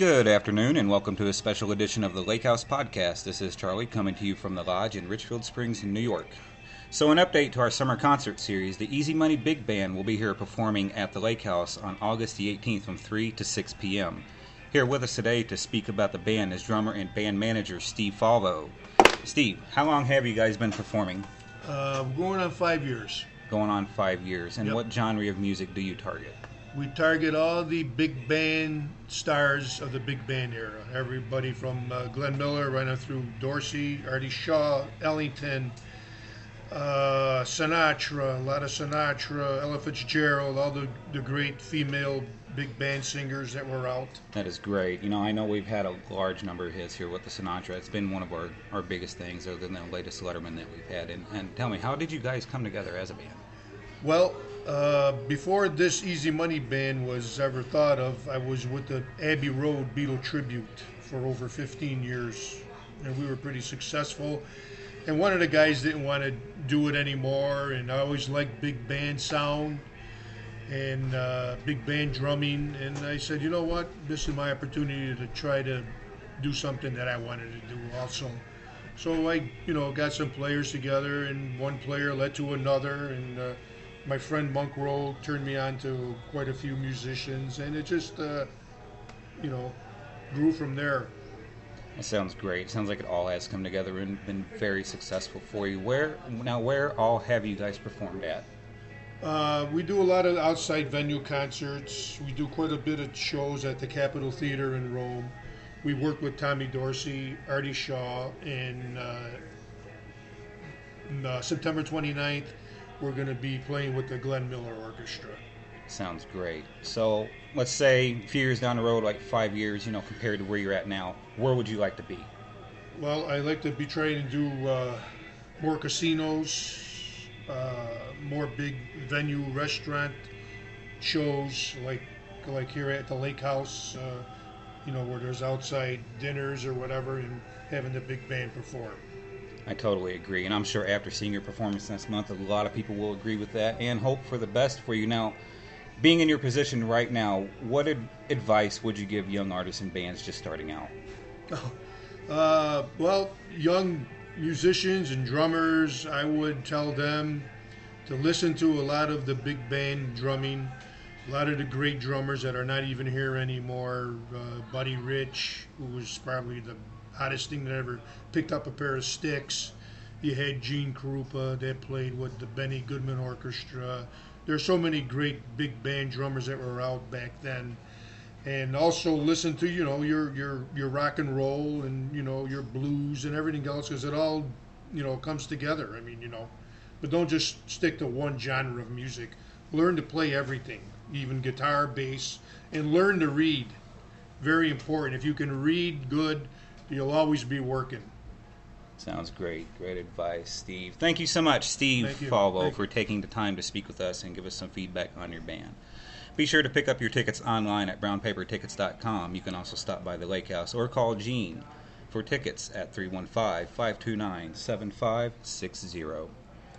Good afternoon, and welcome to a special edition of the Lake House Podcast. This is Charlie coming to you from the Lodge in Richfield Springs, New York. So, an update to our summer concert series the Easy Money Big Band will be here performing at the Lake House on August the 18th from 3 to 6 p.m. Here with us today to speak about the band is drummer and band manager Steve Falvo. Steve, how long have you guys been performing? Uh, going on five years. Going on five years. And Yep. what genre of music do you target? We target all the big band stars of the big band era. Everybody from uh, Glenn Miller right on through Dorsey, Artie Shaw, Ellington, uh, Sinatra, a lot of Sinatra, Ella Fitzgerald, all the, the great female big band singers that were out. That is great. You know, I know we've had a large number of hits here with the Sinatra. It's been one of our, our biggest things, other than the latest Letterman that we've had. And, and tell me, how did you guys come together as a band? Well, uh, before this Easy Money band was ever thought of, I was with the Abbey Road Beatle Tribute for over 15 years, and we were pretty successful. And one of the guys didn't want to do it anymore, and I always liked big band sound and uh, big band drumming. And I said, you know what, this is my opportunity to try to do something that I wanted to do also. So I, you know, got some players together, and one player led to another, and uh, my friend Monk Roll turned me on to quite a few musicians, and it just, uh, you know, grew from there. That sounds great. It Sounds like it all has come together and been very successful for you. Where now? Where all have you guys performed at? Uh, we do a lot of outside venue concerts. We do quite a bit of shows at the Capitol Theater in Rome. We work with Tommy Dorsey, Artie Shaw, and uh, uh, September 29th, we're going to be playing with the Glenn Miller Orchestra. Sounds great. So let's say a few years down the road, like five years, you know, compared to where you're at now, where would you like to be? Well, I like to be trying to do uh, more casinos, uh, more big venue restaurant shows, like like here at the Lake House, uh, you know, where there's outside dinners or whatever, and having the big band perform. I totally agree, and I'm sure after seeing your performance next month, a lot of people will agree with that and hope for the best for you. Now, being in your position right now, what ad- advice would you give young artists and bands just starting out? Uh, well, young musicians and drummers, I would tell them to listen to a lot of the big band drumming, a lot of the great drummers that are not even here anymore. Uh, Buddy Rich, who was probably the hottest thing that ever picked up a pair of sticks. You had Gene Krupa that played with the Benny Goodman Orchestra. There's so many great big band drummers that were out back then. And also listen to you know your your your rock and roll and you know your blues and everything else because it all you know comes together. I mean you know but don't just stick to one genre of music. Learn to play everything even guitar bass and learn to read. Very important. If you can read good you'll always be working Sounds great. Great advice, Steve. Thank you so much, Steve. Falvo, for taking the time to speak with us and give us some feedback on your band. Be sure to pick up your tickets online at brownpapertickets.com. You can also stop by the Lake House or call Gene for tickets at 315 529 7560.